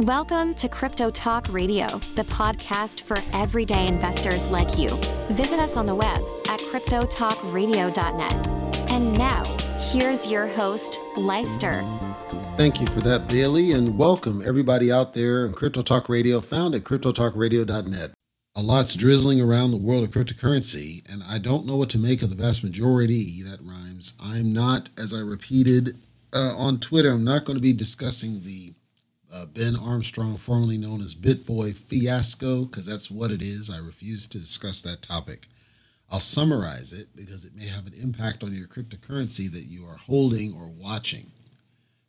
Welcome to Crypto Talk Radio, the podcast for everyday investors like you. Visit us on the web at cryptotalkradio.net. And now, here's your host, Leister. Thank you for that, Bailey, and welcome everybody out there on Crypto Talk Radio, found at cryptotalkradio.net. A lot's drizzling around the world of cryptocurrency, and I don't know what to make of the vast majority that rhymes. I'm not, as I repeated uh, on Twitter, I'm not going to be discussing the uh, Ben Armstrong, formerly known as BitBoy fiasco, because that's what it is. I refuse to discuss that topic. I'll summarize it because it may have an impact on your cryptocurrency that you are holding or watching.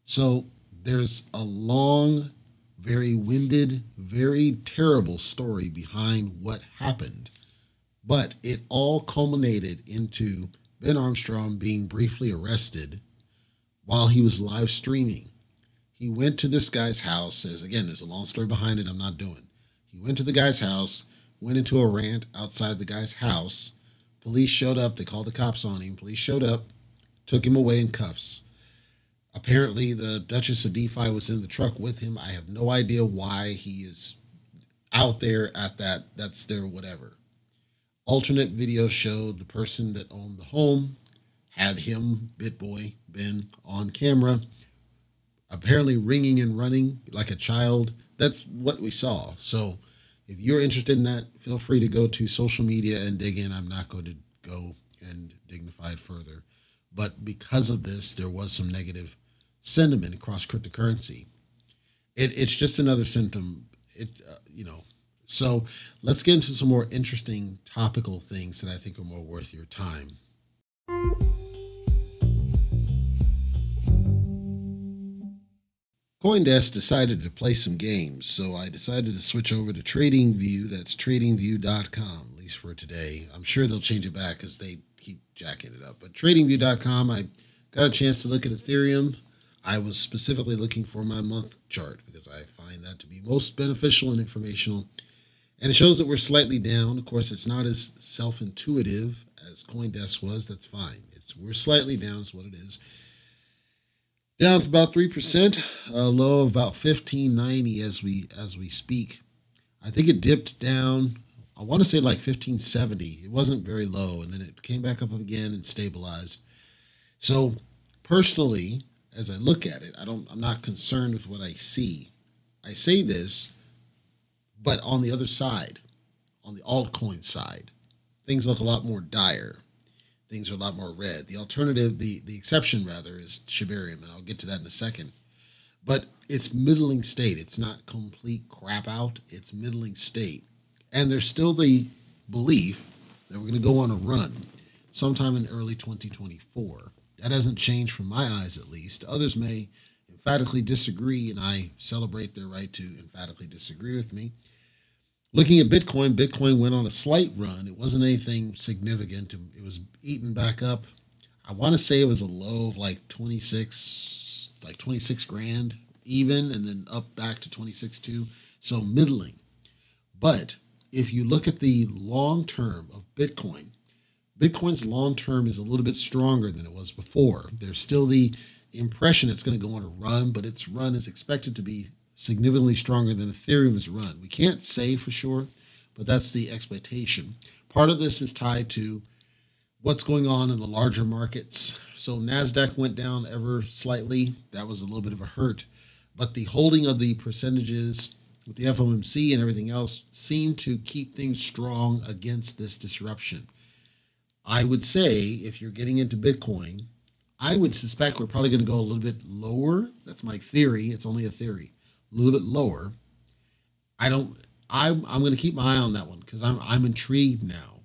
So there's a long, very winded, very terrible story behind what happened. But it all culminated into Ben Armstrong being briefly arrested while he was live streaming he went to this guy's house. There's again, there's a long story behind it. I'm not doing. He went to the guy's house, went into a rant outside the guy's house. Police showed up. They called the cops on him. Police showed up, took him away in cuffs. Apparently, the Duchess of DeFi was in the truck with him. I have no idea why he is out there at that. That's their whatever. Alternate video showed the person that owned the home had him, BitBoy, Ben, on camera apparently ringing and running like a child. That's what we saw. So if you're interested in that, feel free to go to social media and dig in. I'm not going to go and dignify it further. But because of this, there was some negative sentiment across cryptocurrency. It, it's just another symptom. It, uh, you know, so let's get into some more interesting topical things that I think are more worth your time. Coindesk decided to play some games, so I decided to switch over to TradingView. That's tradingview.com, at least for today. I'm sure they'll change it back because they keep jacking it up. But tradingview.com, I got a chance to look at Ethereum. I was specifically looking for my month chart because I find that to be most beneficial and informational. And it shows that we're slightly down. Of course, it's not as self intuitive as Coindesk was. That's fine. It's we're slightly down, is what it is down to about three percent, a low of about fifteen ninety as we as we speak. I think it dipped down. I want to say like fifteen seventy. It wasn't very low, and then it came back up again and stabilized. So personally, as I look at it, I don't. I'm not concerned with what I see. I say this, but on the other side, on the altcoin side, things look a lot more dire things are a lot more red. The alternative, the the exception rather, is Shibarium, and I'll get to that in a second. But it's middling state. It's not complete crap out. It's middling state, and there's still the belief that we're going to go on a run sometime in early 2024. That hasn't changed from my eyes, at least. Others may emphatically disagree, and I celebrate their right to emphatically disagree with me. Looking at Bitcoin, Bitcoin went on a slight run. It wasn't anything significant. It was eaten back up. I want to say it was a low of like 26, like 26 grand even, and then up back to 26 too. So middling. But if you look at the long term of Bitcoin, Bitcoin's long term is a little bit stronger than it was before. There's still the impression it's going to go on a run, but its run is expected to be significantly stronger than Ethereum's run. We can't say for sure, but that's the expectation. Part of this is tied to what's going on in the larger markets. So Nasdaq went down ever slightly. That was a little bit of a hurt, but the holding of the percentages with the FOMC and everything else seemed to keep things strong against this disruption. I would say if you're getting into Bitcoin, I would suspect we're probably going to go a little bit lower. That's my theory. It's only a theory a little bit lower. I don't. I'm I'm going to keep my eye on that one because I'm I'm intrigued now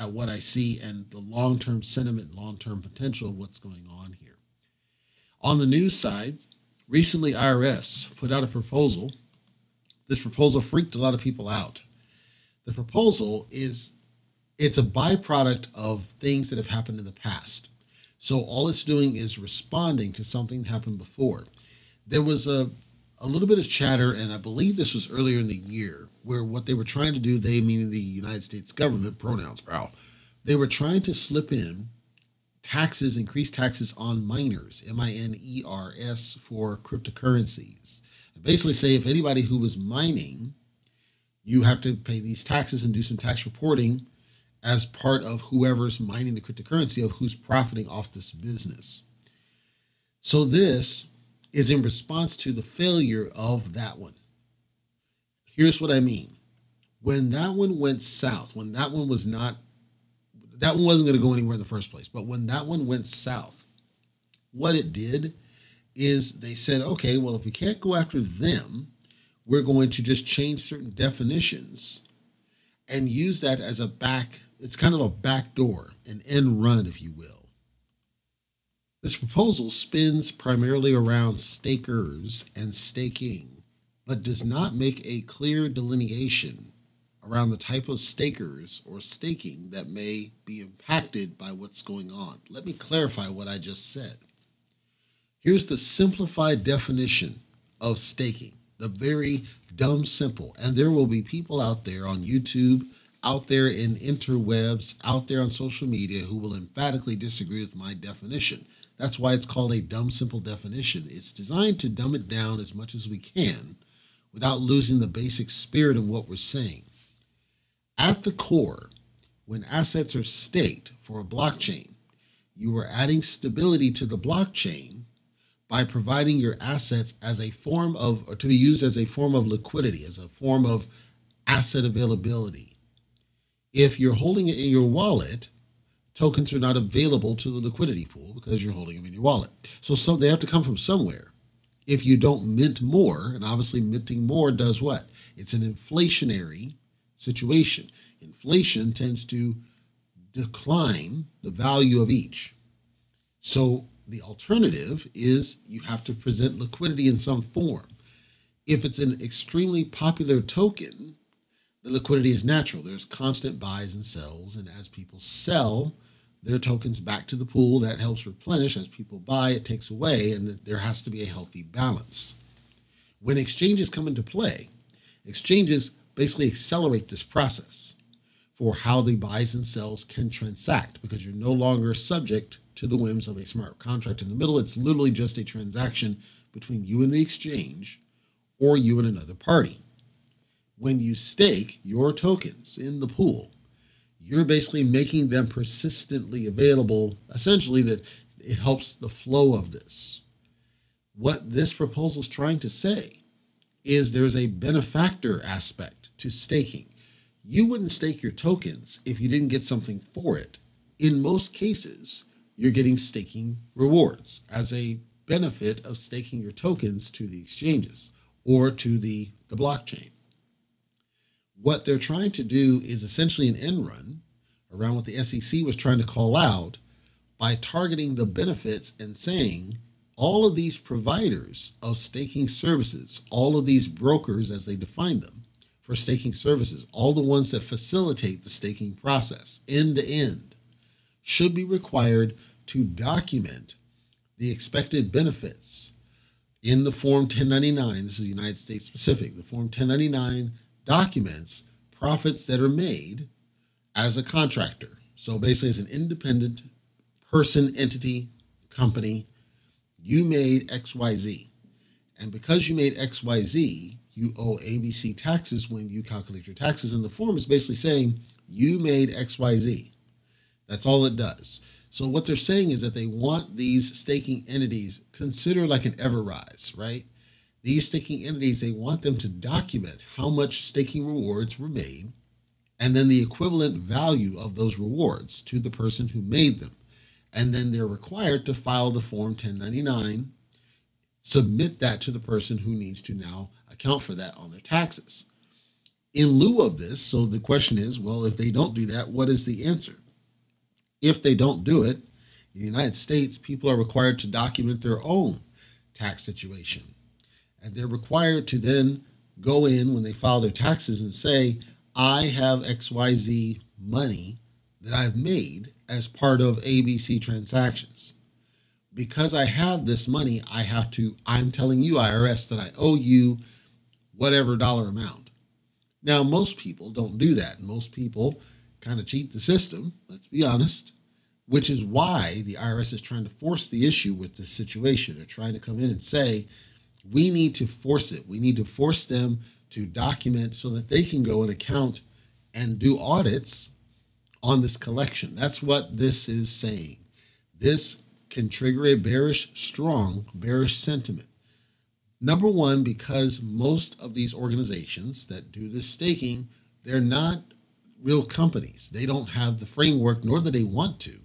at what I see and the long term sentiment, long term potential of what's going on here. On the news side, recently IRS put out a proposal. This proposal freaked a lot of people out. The proposal is it's a byproduct of things that have happened in the past. So all it's doing is responding to something that happened before. There was a a little bit of chatter, and I believe this was earlier in the year, where what they were trying to do, they meaning the United States government, pronouns, bro, they were trying to slip in taxes, increased taxes on miners, M I N E R S, for cryptocurrencies. basically say if anybody who was mining, you have to pay these taxes and do some tax reporting as part of whoever's mining the cryptocurrency of who's profiting off this business. So this is in response to the failure of that one. Here's what I mean. When that one went south, when that one was not, that one wasn't going to go anywhere in the first place, but when that one went south, what it did is they said, okay, well, if we can't go after them, we're going to just change certain definitions and use that as a back, it's kind of a back door, an end run, if you will. This proposal spins primarily around stakers and staking, but does not make a clear delineation around the type of stakers or staking that may be impacted by what's going on. Let me clarify what I just said. Here's the simplified definition of staking, the very dumb simple. And there will be people out there on YouTube, out there in interwebs, out there on social media who will emphatically disagree with my definition. That's why it's called a dumb simple definition. It's designed to dumb it down as much as we can without losing the basic spirit of what we're saying. At the core, when assets are staked for a blockchain, you are adding stability to the blockchain by providing your assets as a form of, or to be used as a form of liquidity, as a form of asset availability. If you're holding it in your wallet, tokens are not available to the liquidity pool because you're holding them in your wallet. So some, they have to come from somewhere. If you don't mint more, and obviously minting more does what? It's an inflationary situation. Inflation tends to decline the value of each. So the alternative is you have to present liquidity in some form. If it's an extremely popular token, the liquidity is natural. There's constant buys and sells, and as people sell their tokens back to the pool, that helps replenish. As people buy, it takes away, and there has to be a healthy balance. When exchanges come into play, exchanges basically accelerate this process for how the buys and sells can transact because you're no longer subject to the whims of a smart contract in the middle. It's literally just a transaction between you and the exchange or you and another party. When you stake your tokens in the pool, you're basically making them persistently available, essentially, that it helps the flow of this. What this proposal is trying to say is there's a benefactor aspect to staking. You wouldn't stake your tokens if you didn't get something for it. In most cases, you're getting staking rewards as a benefit of staking your tokens to the exchanges or to the, the blockchain. What they're trying to do is essentially an end run around what the SEC was trying to call out by targeting the benefits and saying all of these providers of staking services, all of these brokers as they define them for staking services, all the ones that facilitate the staking process end to end, should be required to document the expected benefits in the Form 1099. This is United States specific. The Form 1099 documents profits that are made as a contractor. So basically, as an independent person, entity, company, you made XYZ. And because you made XYZ, you owe ABC taxes when you calculate your taxes. And the form is basically saying you made XYZ. That's all it does. So what they're saying is that they want these staking entities consider like an Everrise, right? These staking entities, they want them to document how much staking rewards were made and then the equivalent value of those rewards to the person who made them. And then they're required to file the Form 1099, submit that to the person who needs to now account for that on their taxes. In lieu of this, so the question is well, if they don't do that, what is the answer? If they don't do it, in the United States, people are required to document their own tax situation. And they're required to then go in when they file their taxes and say, I have XYZ money that I've made as part of ABC transactions. Because I have this money, I have to, I'm telling you, IRS, that I owe you whatever dollar amount. Now, most people don't do that. Most people kind of cheat the system, let's be honest, which is why the IRS is trying to force the issue with this situation. They're trying to come in and say, We need to force it. We need to force them to document so that they can go and account and do audits on this collection. That's what this is saying. This can trigger a bearish, strong bearish sentiment. Number one, because most of these organizations that do this staking, they're not real companies. They don't have the framework, nor do they want to,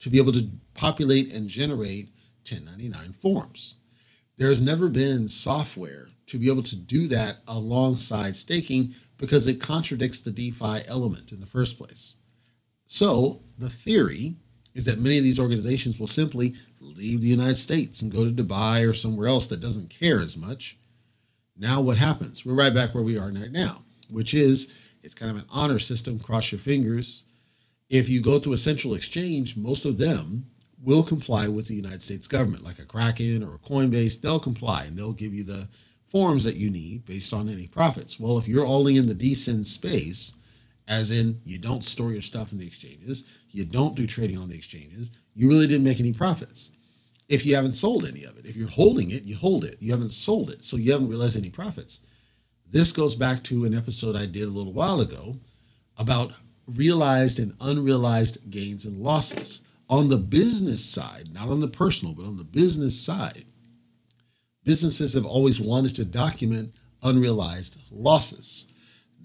to be able to populate and generate 1099 forms. There's never been software to be able to do that alongside staking because it contradicts the DeFi element in the first place. So the theory is that many of these organizations will simply leave the United States and go to Dubai or somewhere else that doesn't care as much. Now, what happens? We're right back where we are right now, which is it's kind of an honor system. Cross your fingers. If you go to a central exchange, most of them will comply with the United States government, like a Kraken or a Coinbase. They'll comply and they'll give you the forms that you need based on any profits. Well, if you're only in the DeCen space, as in you don't store your stuff in the exchanges, you don't do trading on the exchanges, you really didn't make any profits. If you haven't sold any of it, if you're holding it, you hold it. You haven't sold it, so you haven't realized any profits. This goes back to an episode I did a little while ago about realized and unrealized gains and losses. On the business side, not on the personal, but on the business side, businesses have always wanted to document unrealized losses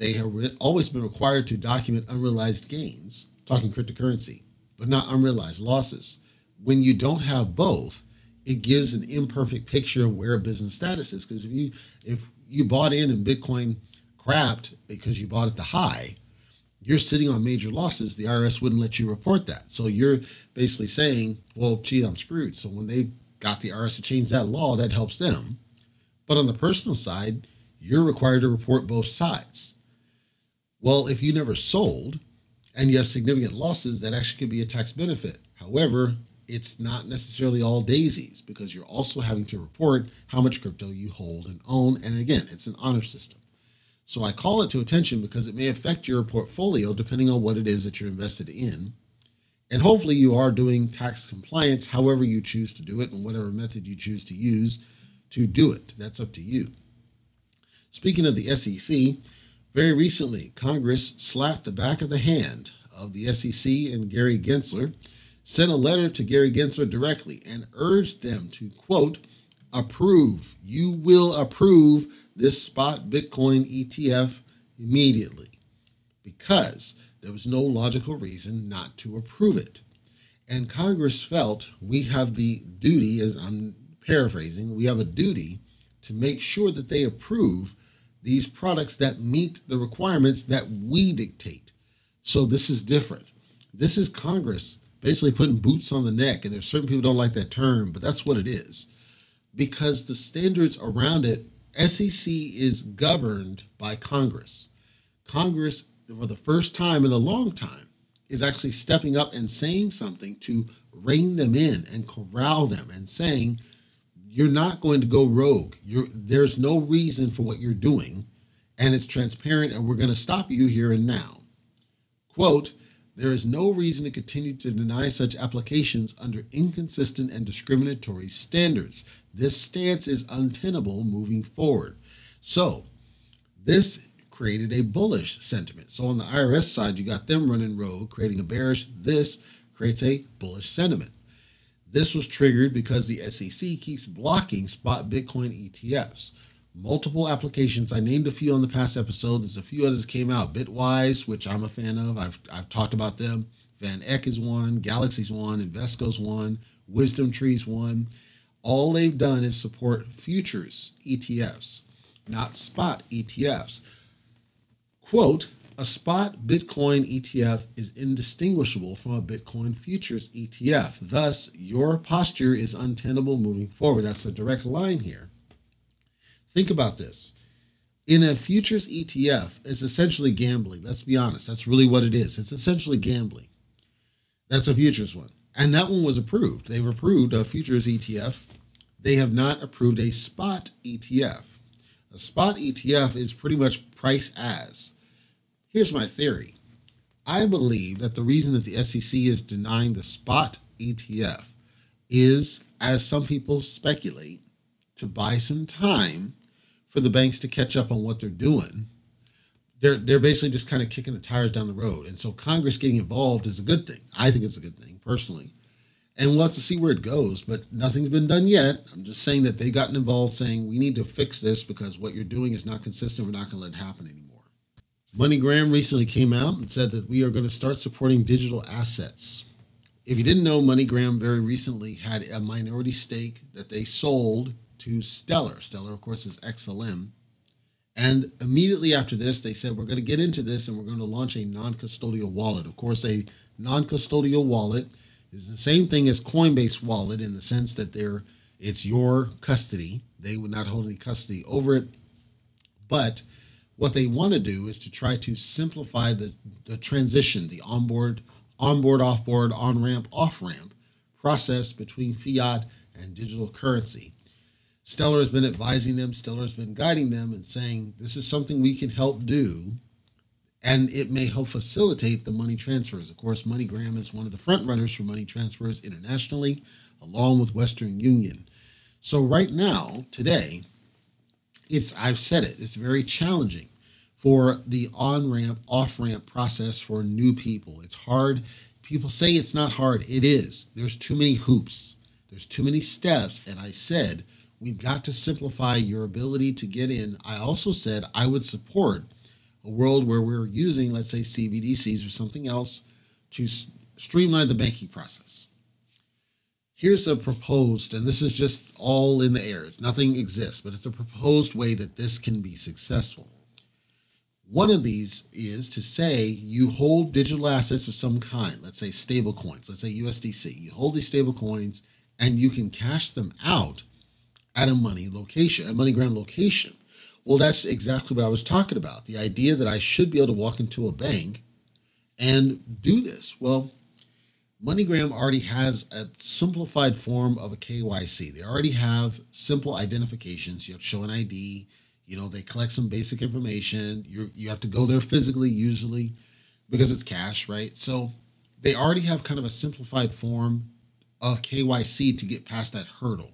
they have always been required to document unrealized gains, talking cryptocurrency, but not unrealized losses. When you don't have both, it gives an imperfect picture of where a business status is. Because if you if you bought in and Bitcoin crapped because you bought at the high, you're sitting on major losses. The IRS wouldn't let you report that. So you're basically saying, well, gee, I'm screwed. So when they got the IRS to change that law, that helps them. But on the personal side, you're required to report both sides. Well, if you never sold and you have significant losses, that actually could be a tax benefit. However, it's not necessarily all daisies because you're also having to report how much crypto you hold and own. And again, it's an honor system. So I call it to attention because it may affect your portfolio depending on what it is that you're invested in. And hopefully you are doing tax compliance however you choose to do it and whatever method you choose to use to do it. That's up to you. Speaking of the SEC, very recently, Congress slapped the back of the hand of the SEC and Gary Gensler, sent a letter to Gary Gensler directly and urged them to, quote, approve, you will approve this spot Bitcoin ETF immediately because there was no logical reason not to approve it. And Congress felt we have the duty, as I'm paraphrasing, we have a duty to make sure that they approve these products that meet the requirements that we dictate. So this is different. This is Congress basically putting boots on the neck. And there's certain people don't like that term, but that's what it is. Because the standards around it, SEC is governed by Congress. Congress, for the first time in a long time, is actually stepping up and saying something to rein them in and corral them and saying, you're not going to go rogue. You're, there's no reason for what you're doing, and it's transparent, and we're going to stop you here and now. Quote, there is no reason to continue to deny such applications under inconsistent and discriminatory standards. This stance is untenable moving forward. So, this created a bullish sentiment. So, on the IRS side, you got them running rogue, creating a bearish. This creates a bullish sentiment. This was triggered because the SEC keeps blocking spot Bitcoin ETFs. Multiple applications. I named a few on the past episode. There's a few others came out. Bitwise, which I'm a fan of. I've, I've talked about them. Van Eck is one. Galaxy's one. Invesco's one. Wisdom Tree's one. All they've done is support futures ETFs, not spot ETFs. Quote, a spot Bitcoin ETF is indistinguishable from a Bitcoin futures ETF. Thus, your posture is untenable moving forward. That's a direct line here. Think about this. In a futures ETF, it's essentially gambling. Let's be honest. That's really what it is. It's essentially gambling. That's a futures one. And that one was approved. They've approved a futures ETF. They have not approved a spot ETF. A spot ETF is pretty much price as. Here's my theory I believe that the reason that the SEC is denying the spot ETF is, as some people speculate, to buy some time for the banks to catch up on what they're doing. They're they're basically just kind of kicking the tires down the road. And so Congress getting involved is a good thing. I think it's a good thing personally. And we'll have to see where it goes, but nothing's been done yet. I'm just saying that they've gotten involved saying we need to fix this because what you're doing is not consistent. We're not going to let it happen anymore. MoneyGram recently came out and said that we are going to start supporting digital assets. If you didn't know, MoneyGram very recently had a minority stake that they sold to Stellar. Stellar, of course, is XLM. And immediately after this, they said, We're going to get into this and we're going to launch a non custodial wallet. Of course, a non custodial wallet is the same thing as Coinbase wallet in the sense that they're it's your custody. They would not hold any custody over it. But what they want to do is to try to simplify the, the transition, the onboard, onboard, offboard, on ramp, off ramp process between fiat and digital currency. Stellar has been advising them, Stellar has been guiding them and saying this is something we can help do and it may help facilitate the money transfers. Of course, MoneyGram is one of the front runners for money transfers internationally, along with Western Union. So right now, today, it's I've said it, it's very challenging for the on-ramp, off-ramp process for new people. It's hard. People say it's not hard. It is. There's too many hoops. There's too many steps, and I said we've got to simplify your ability to get in. I also said I would support a world where we're using, let's say, CBDCs or something else to streamline the banking process. Here's a proposed, and this is just all in the air, it's nothing exists, but it's a proposed way that this can be successful. One of these is to say you hold digital assets of some kind, let's say stable coins, let's say USDC. You hold these stable coins and you can cash them out at a money location, a MoneyGram location. Well, that's exactly what I was talking about. The idea that I should be able to walk into a bank and do this. Well, MoneyGram already has a simplified form of a KYC. They already have simple identifications. You have to show an ID. You know, they collect some basic information. You you have to go there physically usually because it's cash, right? So they already have kind of a simplified form of KYC to get past that hurdle.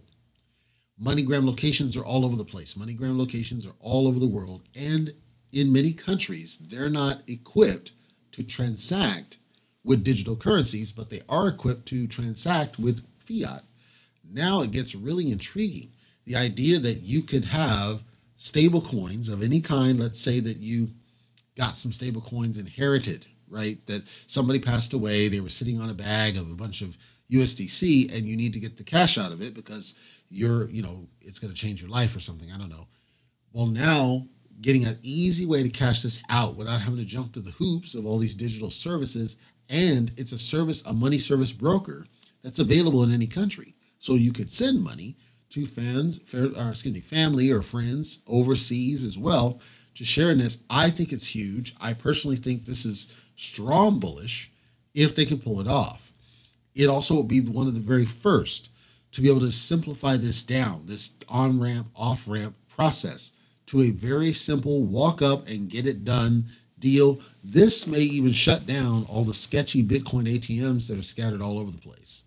MoneyGram locations are all over the place. MoneyGram locations are all over the world. And in many countries, they're not equipped to transact with digital currencies, but they are equipped to transact with fiat. Now it gets really intriguing. The idea that you could have stable coins of any kind, let's say that you got some stable coins inherited, right? That somebody passed away, they were sitting on a bag of a bunch of USDC, and you need to get the cash out of it because you're, you know, it's going to change your life or something. I don't know. Well, now getting an easy way to cash this out without having to jump through the hoops of all these digital services. And it's a service, a money service broker that's available in any country. So you could send money to fans, or uh, excuse me, family or friends overseas as well to share in this. I think it's huge. I personally think this is strong bullish if they can pull it off. It also will be one of the very first to be able to simplify this down, this on ramp, off ramp process to a very simple walk up and get it done deal. This may even shut down all the sketchy Bitcoin ATMs that are scattered all over the place.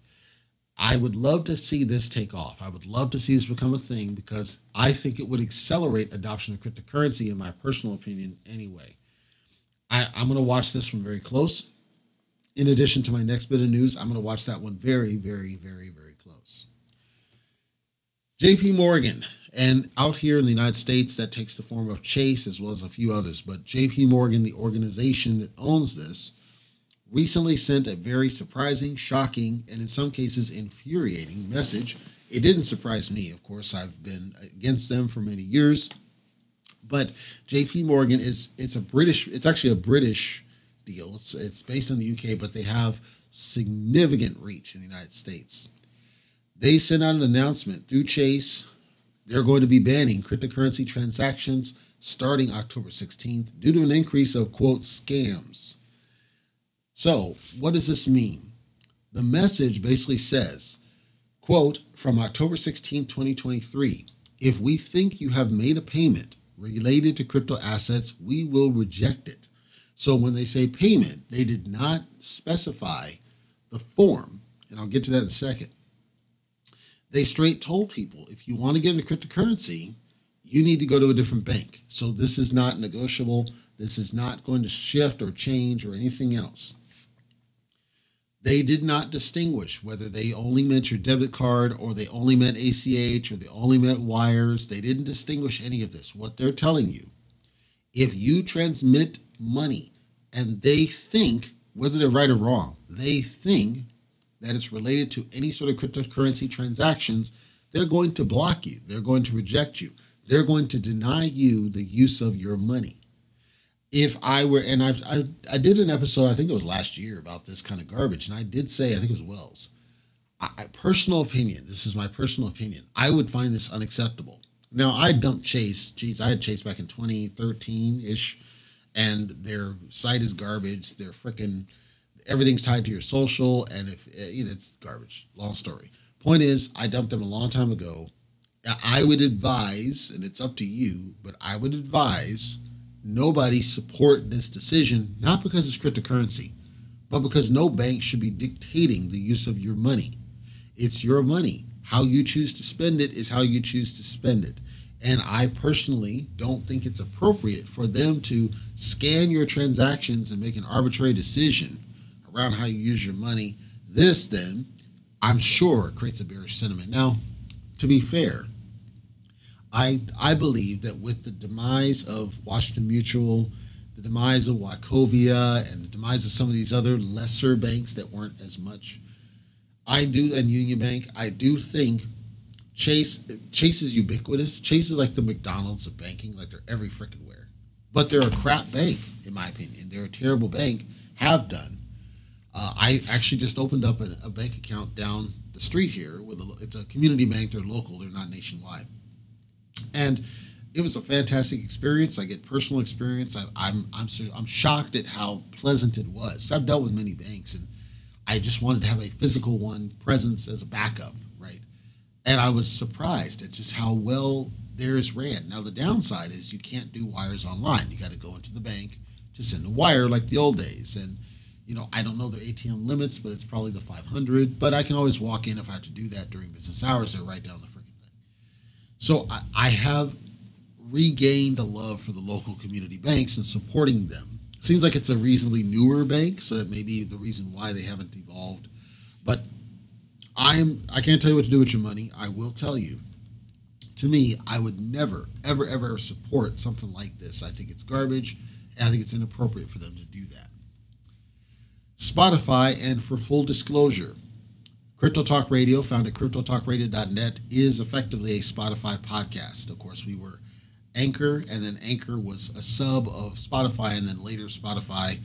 I would love to see this take off. I would love to see this become a thing because I think it would accelerate adoption of cryptocurrency, in my personal opinion, anyway. I, am going to watch this one very close. In addition to my next bit of news, I'm going to watch that one very, very, very, very. JP Morgan, and out here in the United States, that takes the form of Chase as well as a few others. But JP Morgan, the organization that owns this, recently sent a very surprising, shocking, and in some cases infuriating message. It didn't surprise me, of course. I've been against them for many years. But JP Morgan is it's a British, it's actually a British deal. It's it's based in the UK, but they have significant reach in the United States. They sent out an announcement through Chase. They're going to be banning cryptocurrency transactions starting October 16th due to an increase of, quote, scams. So, what does this mean? The message basically says, quote, from October 16, 2023, if we think you have made a payment related to crypto assets, we will reject it. So when they say payment, they did not specify the form, and I'll get to that in a second. They straight told people if you want to get into cryptocurrency, you need to go to a different bank. So this is not negotiable. This is not going to shift or change or anything else. They did not distinguish whether they only meant your debit card or they only meant ACH or they only meant wires. They didn't distinguish any of this. What they're telling you, if you transmit money and they think, whether they're right or wrong, they think that it's related to any sort of cryptocurrency transactions, they're going to block you. They're going to reject you. They're going to deny you the use of your money if I were, and I've, I, I did an episode, I think it was last year about this kind of garbage, and I did say, I think it was Wells. I, personal opinion, this is my personal opinion. I would find this unacceptable. Now, I dumped Chase. Geez, I had Chase back in 2013 ish, and their site is garbage. They're freaking, everything's tied to your social, and if eh, you know, it's garbage. Long story. Point is, I dumped them a long time ago. I would advise, and it's up to you, but I would advise nobody support this decision, not because it's cryptocurrency, but because no bank should be dictating the use of your money. It's your money. How you choose to spend it is how you choose to spend it. And I personally don't think it's appropriate for them to scan your transactions and make an arbitrary decision around how you use your money. This, then, I'm sure creates a bearish sentiment. Now, to be fair, I I believe that with the demise of Washington Mutual, the demise of Wachovia, and the demise of some of these other lesser banks that weren't as much, I do and Union Bank, I do think Chase Chase is ubiquitous. Chase is like the McDonald's of banking, like they're every freaking where. But they're a crap bank, in my opinion. They're a terrible bank. Have done. Uh, I actually just opened up a, a, bank account down the street here. With a, it's a community bank. They're local. They're not nationwide and it was a fantastic experience. I get personal experience. I, I'm I'm I'm shocked at how pleasant it was. I've dealt with many banks, and I just wanted to have a physical one presence as a backup, right? And I was surprised at just how well theirs ran. Now the downside is you can't do wires online. You got to go into the bank to send a wire like the old days, and you know I don't know their ATM limits, but it's probably the 500. But I can always walk in if I have to do that during business hours. They're right down the freaking thing. so I, I have regained a love for the local community banks and supporting them. Seems like it's a reasonably newer bank, so that may be the reason why they haven't evolved. But I'm I can't tell you what to do with your money. I will tell you. To me, I would never, ever, ever support something like this. I think it's garbage, and I think it's inappropriate for them to do that. Spotify, and for full disclosure, Crypto Talk Radio, found at cryptotalkradio.net, is effectively a Spotify podcast. Of course, we were Anchor, and then Anchor was a sub of Spotify, and then later Spotify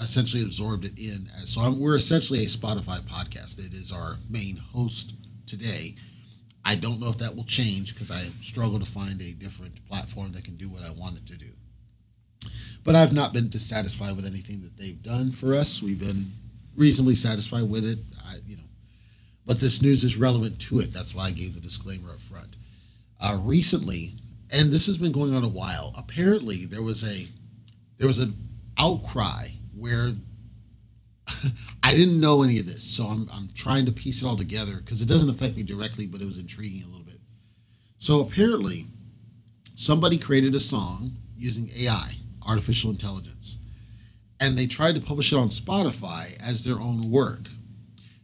essentially absorbed it in. So I'm, we're essentially a Spotify podcast. It is our main host today. I don't know if that will change because I struggle to find a different platform that can do what I want it to do. But I've not been dissatisfied with anything that they've done for us. We've been reasonably satisfied with it. I, you know, but this news is relevant to it. That's why I gave the disclaimer up front. Uh, recently, and this has been going on a while. Apparently, there was a there was an outcry where I didn't know any of this, so I'm I'm trying to piece it all together because it doesn't affect me directly, but it was intriguing a little bit. So apparently, somebody created a song using AI, artificial intelligence, and they tried to publish it on Spotify as their own work.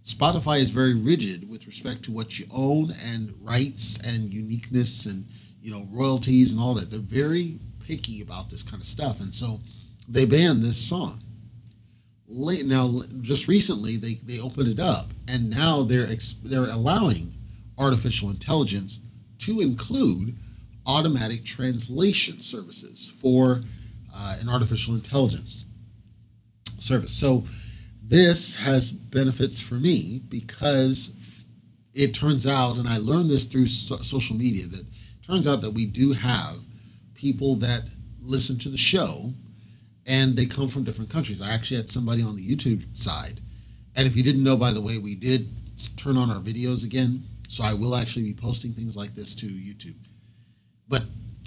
Spotify is very rigid with respect to what you own and rights and uniqueness and you know royalties and all that. They're very picky about this kind of stuff, and so they banned this song. Late now, just recently they they opened it up, and now they're they're allowing artificial intelligence to include automatic translation services for uh, an artificial intelligence service. So this has benefits for me because it turns out, and I learned this through so- social media, that turns out that we do have people that listen to the show and they come from different countries. I actually had somebody on the YouTube side. And if you didn't know, by the way, we did turn on our videos again. So I will actually be posting things like this to YouTube. But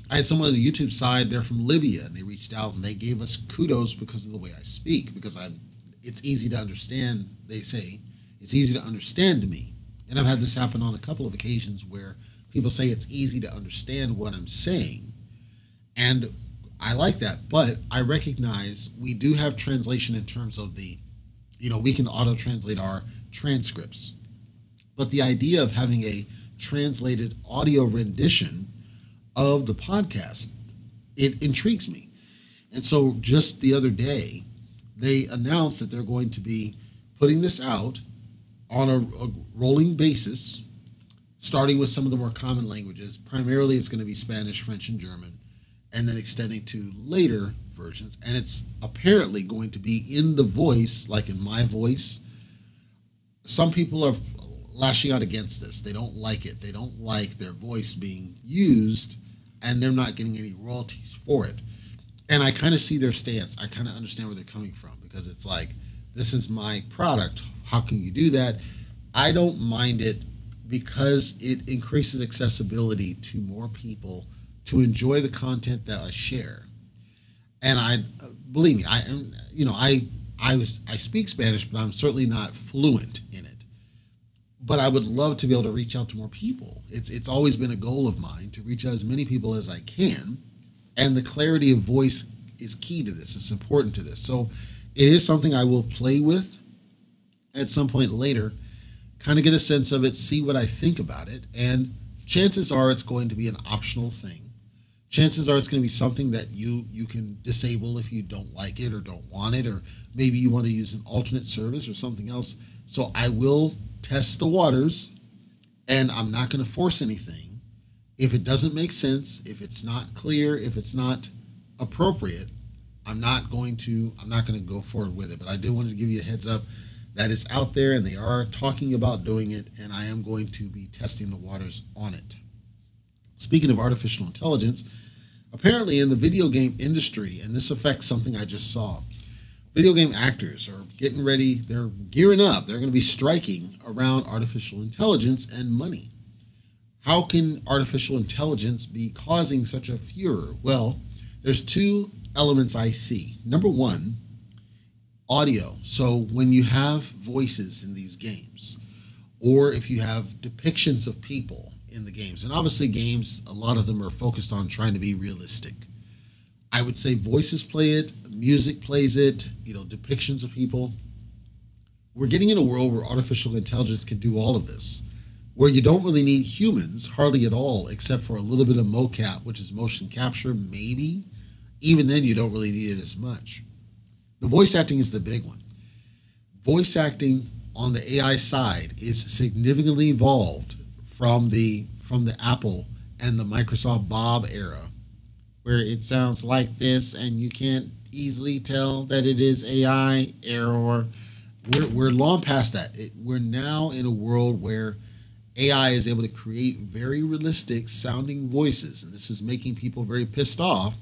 I had someone on the YouTube side, they're from Libya, and they reached out and they gave us kudos because of the way I speak, because I'm it's easy to understand. They say it's easy to understand me, And I've had this happen on a couple of occasions where people say it's easy to understand what I'm saying. And I like that, but I recognize we do have translation in terms of the, you know, we can auto translate our transcripts. But the idea of having a translated audio rendition of the podcast, it intrigues me. And so just the other day, they announced that they're going to be putting this out on a, a rolling basis, starting with some of the more common languages. Primarily, it's going to be Spanish, French, and German and then extending to later versions. And it's apparently going to be in the voice, like in my voice. Some people are lashing out against this. They don't like it. They don't like their voice being used, and they're not getting any royalties for it. And I kind of see their stance. I kind of understand where they're coming from because it's like, this is my product. How can you do that? I don't mind it because it increases accessibility to more people to enjoy the content that I share. And I believe me, I you know I I was I speak Spanish, but I'm certainly not fluent. But I would love to be able to reach out to more people. It's it's always been a goal of mine to reach out as many people as I can, and the clarity of voice is key to this. It's important to this. So it is something I will play with at some point later, kind of get a sense of it, see what I think about it, and chances are it's going to be an optional thing chances are it's going to be something that you you can disable if you don't like it or don't want it or maybe you want to use an alternate service or something else so i will test the waters and i'm not going to force anything if it doesn't make sense if it's not clear if it's not appropriate i'm not going to i'm not going to go forward with it but i did want to give you a heads up that is out there and they are talking about doing it and i am going to be testing the waters on it speaking of artificial intelligence apparently in the video game industry, and this affects something I just saw. Video game actors are getting ready, they're gearing up, they're going to be striking around artificial intelligence and money. How can artificial intelligence be causing such a furor? Well, there's two elements I see. Number one, audio. So when you have voices in these games, or if you have depictions of people, in the games. And obviously, games, a lot of them are focused on trying to be realistic. I would say voices play it, music plays it, you know, depictions of people. We're getting in a world where artificial intelligence can do all of this, where you don't really need humans hardly at all, except for a little bit of mocap, which is motion capture, maybe. Even then, you don't really need it as much. The voice acting is the big one. Voice acting on the AI side is significantly evolved from the from the Apple and the Microsoft Bob era, where it sounds like this and you can't easily tell that it is AI error. We're, we're long past that. It, we're now in a world where AI is able to create very realistic sounding voices. And this is making people very pissed off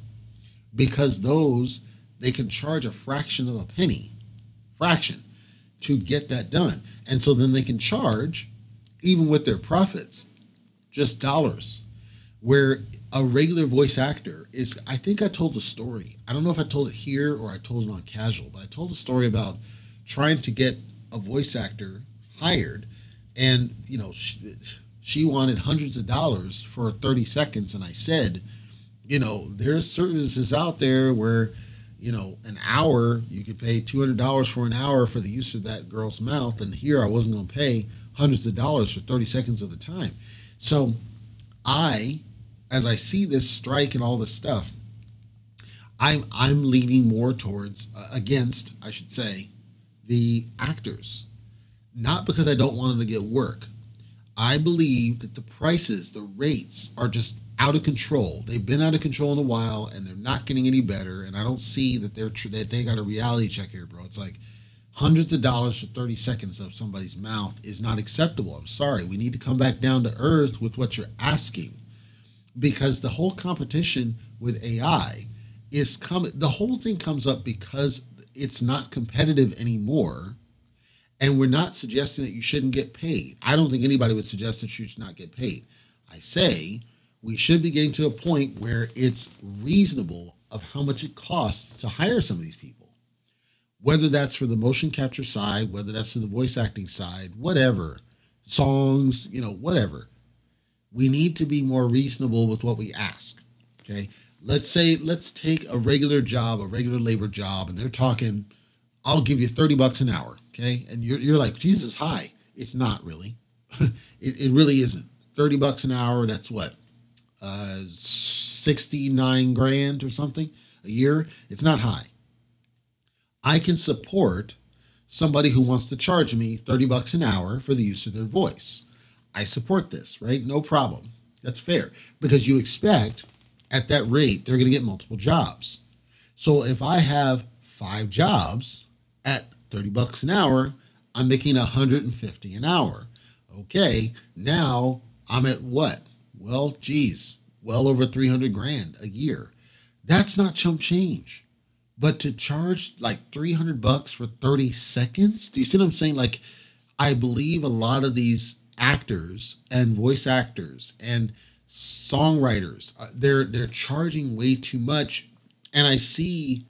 because those, they can charge a fraction of a penny, fraction, to get that done. And so then they can charge even with their profits, just dollars. Where a regular voice actor is, I think I told the story. I don't know if I told it here or I told it on casual, but I told a story about trying to get a voice actor hired, and you know, she, she wanted hundreds of dollars for 30 seconds, and I said, you know, there's services out there where you know, an hour, you could pay $200 for an hour for the use of that girl's mouth. And here I wasn't going to pay hundreds of dollars for 30 seconds of the time. So I, as I see this strike and all this stuff, I'm I'm leaning more towards uh, against, I should say, the actors. Not because I don't want them to get work. I believe that the prices, the rates are just out of control. They've been out of control in a while and they're not getting any better and I don't see that they're that they got a reality check here, bro. It's like hundreds of dollars for 30 seconds of somebody's mouth is not acceptable. I'm sorry. We need to come back down to earth with what you're asking because the whole competition with AI is coming. The whole thing comes up because it's not competitive anymore. And we're not suggesting that you shouldn't get paid. I don't think anybody would suggest that you should not get paid. I say we should be getting to a point where it's reasonable of how much it costs to hire some of these people whether that's for the motion capture side, whether that's for the voice acting side, whatever. songs, you know, whatever. We need to be more reasonable with what we ask. Okay. Let's say, let's take a regular job, a regular labor job, and they're talking, I'll give you 30 bucks an hour. Okay. And you're, you're like, Jesus, high. It's not really. it, it really isn't. 30 bucks an hour, that's what? Uh, 69 grand or something a year. It's not high. I can support somebody who wants to charge me 30 bucks an hour for the use of their voice. I support this, right? No problem. That's fair because you expect at that rate they're going to get multiple jobs. So if I have five jobs at 30 bucks an hour, I'm making 150 an hour. Okay, now I'm at what? Well, geez, well over 300 grand a year. That's not chump change. But to charge like 300 bucks for 30 seconds, do you see what I'm saying? Like, I believe a lot of these actors and voice actors and songwriters, uh, they're they're charging way too much, and I see,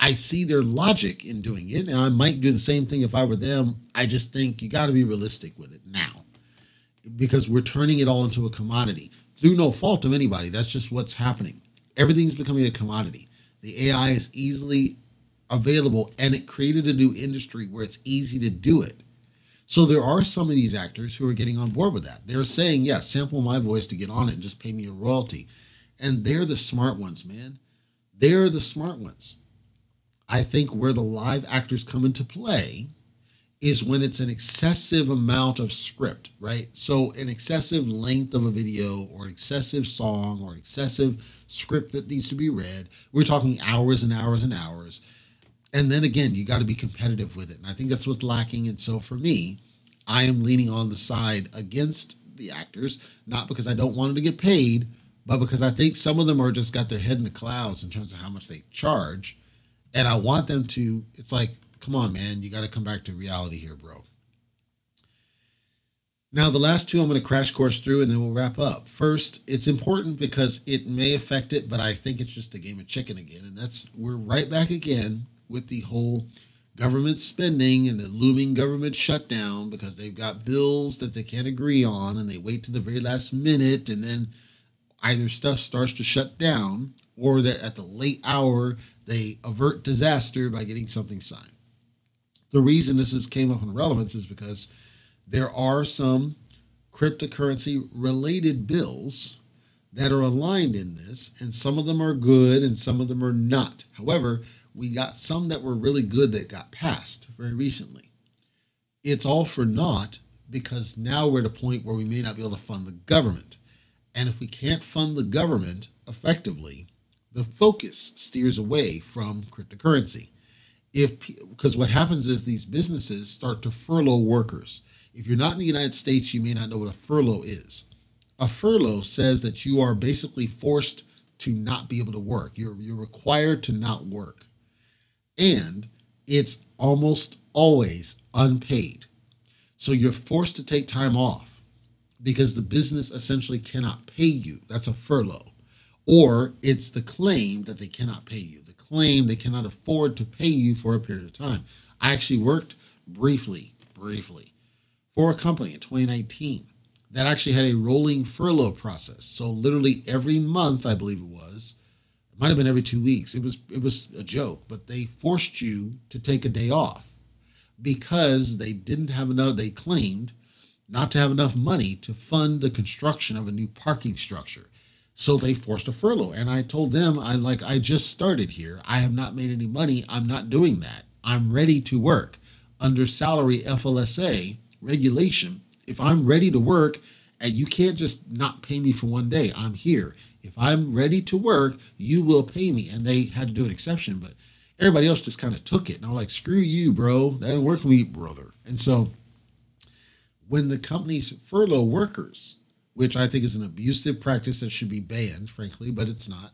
I see their logic in doing it, and I might do the same thing if I were them. I just think you got to be realistic with it now, because we're turning it all into a commodity through no fault of anybody. That's just what's happening. Everything's becoming a commodity. The AI is easily available and it created a new industry where it's easy to do it. So there are some of these actors who are getting on board with that. They're saying, yeah, sample my voice to get on it and just pay me a royalty. And they're the smart ones, man. They're the smart ones. I think where the live actors come into play is when it's an excessive amount of script, right? So an excessive length of a video or an excessive song or an excessive script that needs to be read. We're talking hours and hours and hours. And then again, you got to be competitive with it. And I think that's what's lacking. And so for me, I am leaning on the side against the actors, not because I don't want them to get paid, but because I think some of them are just got their head in the clouds in terms of how much they charge. And I want them to, it's like, come on, man, you got to come back to reality here, bro. Now, the last two I'm going to crash course through and then we'll wrap up. First, it's important because it may affect it, but I think it's just a game of chicken again. And that's, we're right back again with the whole government spending and the looming government shutdown because they've got bills that they can't agree on and they wait to the very last minute and then either stuff starts to shut down or that at the late hour they avert disaster by getting something signed. The reason this is came up in relevance is because there are some cryptocurrency related bills that are aligned in this, and some of them are good and some of them are not. However, we got some that were really good that got passed very recently. It's all for naught because now we're at a point where we may not be able to fund the government. And if we can't fund the government effectively, the focus steers away from cryptocurrency if because what happens is these businesses start to furlough workers. If you're not in the United States, you may not know what a furlough is. A furlough says that you are basically forced to not be able to work. You're you're required to not work. And it's almost always unpaid. So you're forced to take time off because the business essentially cannot pay you. That's a furlough. Or it's the claim that they cannot pay you the claim they cannot afford to pay you for a period of time. I actually worked briefly, briefly for a company in 2019 that actually had a rolling furlough process. So literally every month, I believe it was, it might have been every two weeks. It was it was a joke, but they forced you to take a day off because they didn't have enough. They claimed not to have enough money to fund the construction of a new parking structure. So they forced a furlough. And I told them, I like, I just started here. I have not made any money. I'm not doing that. I'm ready to work under salary FLSA regulation. If I'm ready to work and you can't just not pay me for one day, I'm here. If I'm ready to work, you will pay me. And they had to do an exception, but everybody else just kind of took it. And I'm like, screw you, bro. That didn't work for me, brother. And so when the companies furlough workers, which I think is an abusive practice that should be banned, frankly, but it's not.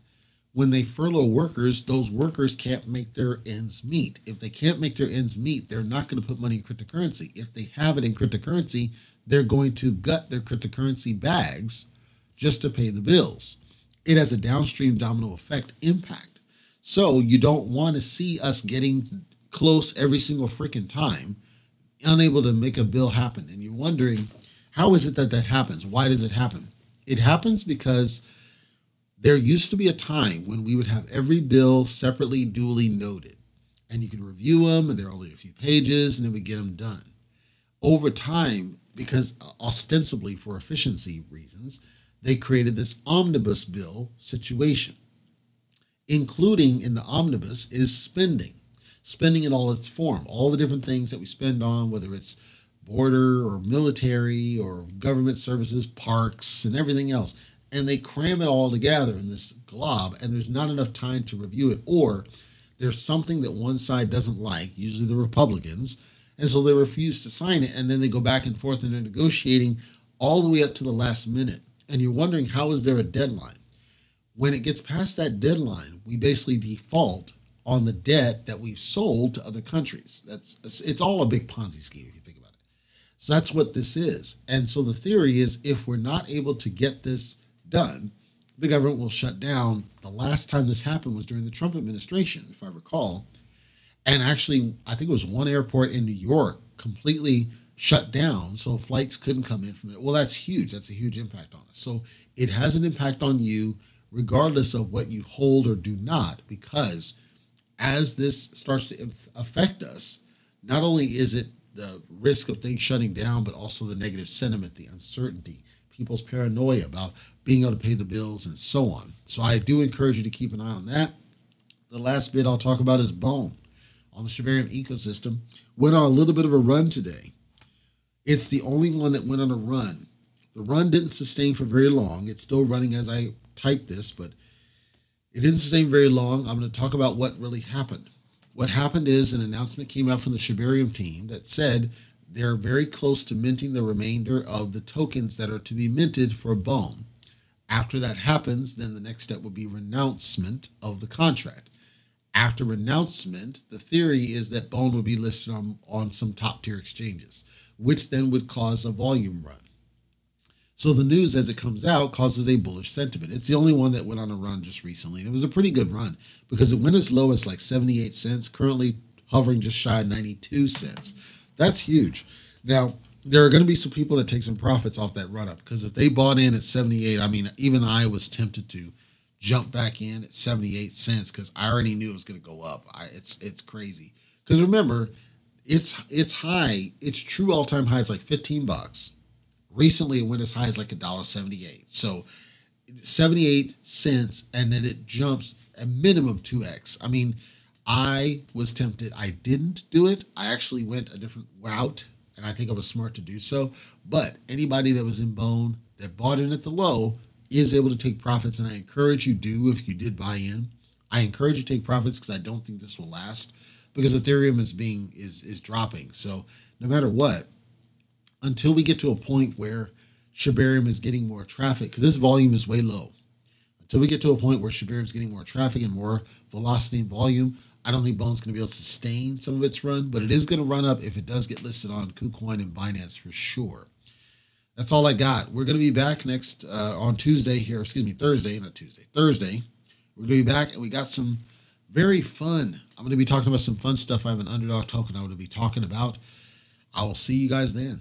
When they furlough workers, those workers can't make their ends meet. If they can't make their ends meet, they're not going to put money in cryptocurrency. If they have it in cryptocurrency, they're going to gut their cryptocurrency bags just to pay the bills. It has a downstream domino effect impact. So you don't want to see us getting close every single freaking time, unable to make a bill happen. And you're wondering, How is it that that happens? Why does it happen? It happens because there used to be a time when we would have every bill separately, duly noted, and you could review them, and they're only a few pages, and then we get them done. Over time, because ostensibly for efficiency reasons, they created this omnibus bill situation. Including in the omnibus is spending, spending in all its form, all the different things that we spend on, whether it's border or military or government services, parks, and everything else. And they cram it all together in this glob, and there's not enough time to review it. Or there's something that one side doesn't like, usually the Republicans, and so they refuse to sign it. And then they go back and forth and they're negotiating all the way up to the last minute. And you're wondering, how is there a deadline? When it gets past that deadline, we basically default on the debt that we've sold to other countries. That's it's all a big Ponzi scheme if you think about it. So that's what this is. And so the theory is if we're not able to get this done, the government will shut down. The last time this happened was during the Trump administration, if I recall. And actually, I think it was one airport in New York completely shut down, so flights couldn't come in from it. Well, that's huge. That's a huge impact on us. So it has an impact on you, regardless of what you hold or do not, because as this starts to affect us, not only is it the risk of things shutting down, but also the negative sentiment, the uncertainty, people's paranoia about being able to pay the bills, and so on. So I do encourage you to keep an eye on that. The last bit I'll talk about is BONE on the Shibarium ecosystem. Went on a little bit of a run today. It's the only one that went on a run. The run didn't sustain for very long. It's still running as I type this, but it didn't sustain very long. I'm going to talk about what really happened. What happened is an announcement came out from the Shibarium team that said they're very close to minting the remainder of the tokens that are to be minted for BONE. After that happens, then the next step would be renouncement of the contract. After renouncement, the theory is that BONE would be listed on, on some top tier exchanges, which then would cause a volume run. So the news as it comes out causes a bullish sentiment. It's the only one that went on a run just recently. It was a pretty good run because it went as low as like 78 cents, currently hovering just shy of 92 cents. That's huge. Now, there are going to be some people that take some profits off that run up because if they bought in at 78, I mean, even I was tempted to jump back in at 78 cents because I already knew it was going to go up. I, it's it's crazy because remember, it's it's high. Its true all time high is like 15 bucks Recently, it went as high as like a dollar seventy-eight. So, seventy-eight cents, and then it jumps a minimum two x. I mean, I was tempted. I didn't do it. I actually went a different route, and I think I was smart to do so. But anybody that was in bone that bought in at the low is able to take profits, and I encourage you do if you did buy in. I encourage you to take profits because I don't think this will last because Ethereum is being is is dropping. So no matter what, until we get to a point where Shibarium is getting more traffic, because this volume is way low. Until we get to a point where Shibarium is getting more traffic and more velocity and volume, I don't think Bone's going to be able to sustain some of its run, but it is going to run up if it does get listed on KuCoin and Binance for sure. That's all I got. We're going to be back next uh, on Tuesday here, excuse me, Thursday, not Tuesday, Thursday. We're going to be back and we got some very fun. I'm going to be talking about some fun stuff. I have an underdog token I to be talking about. I will see you guys then.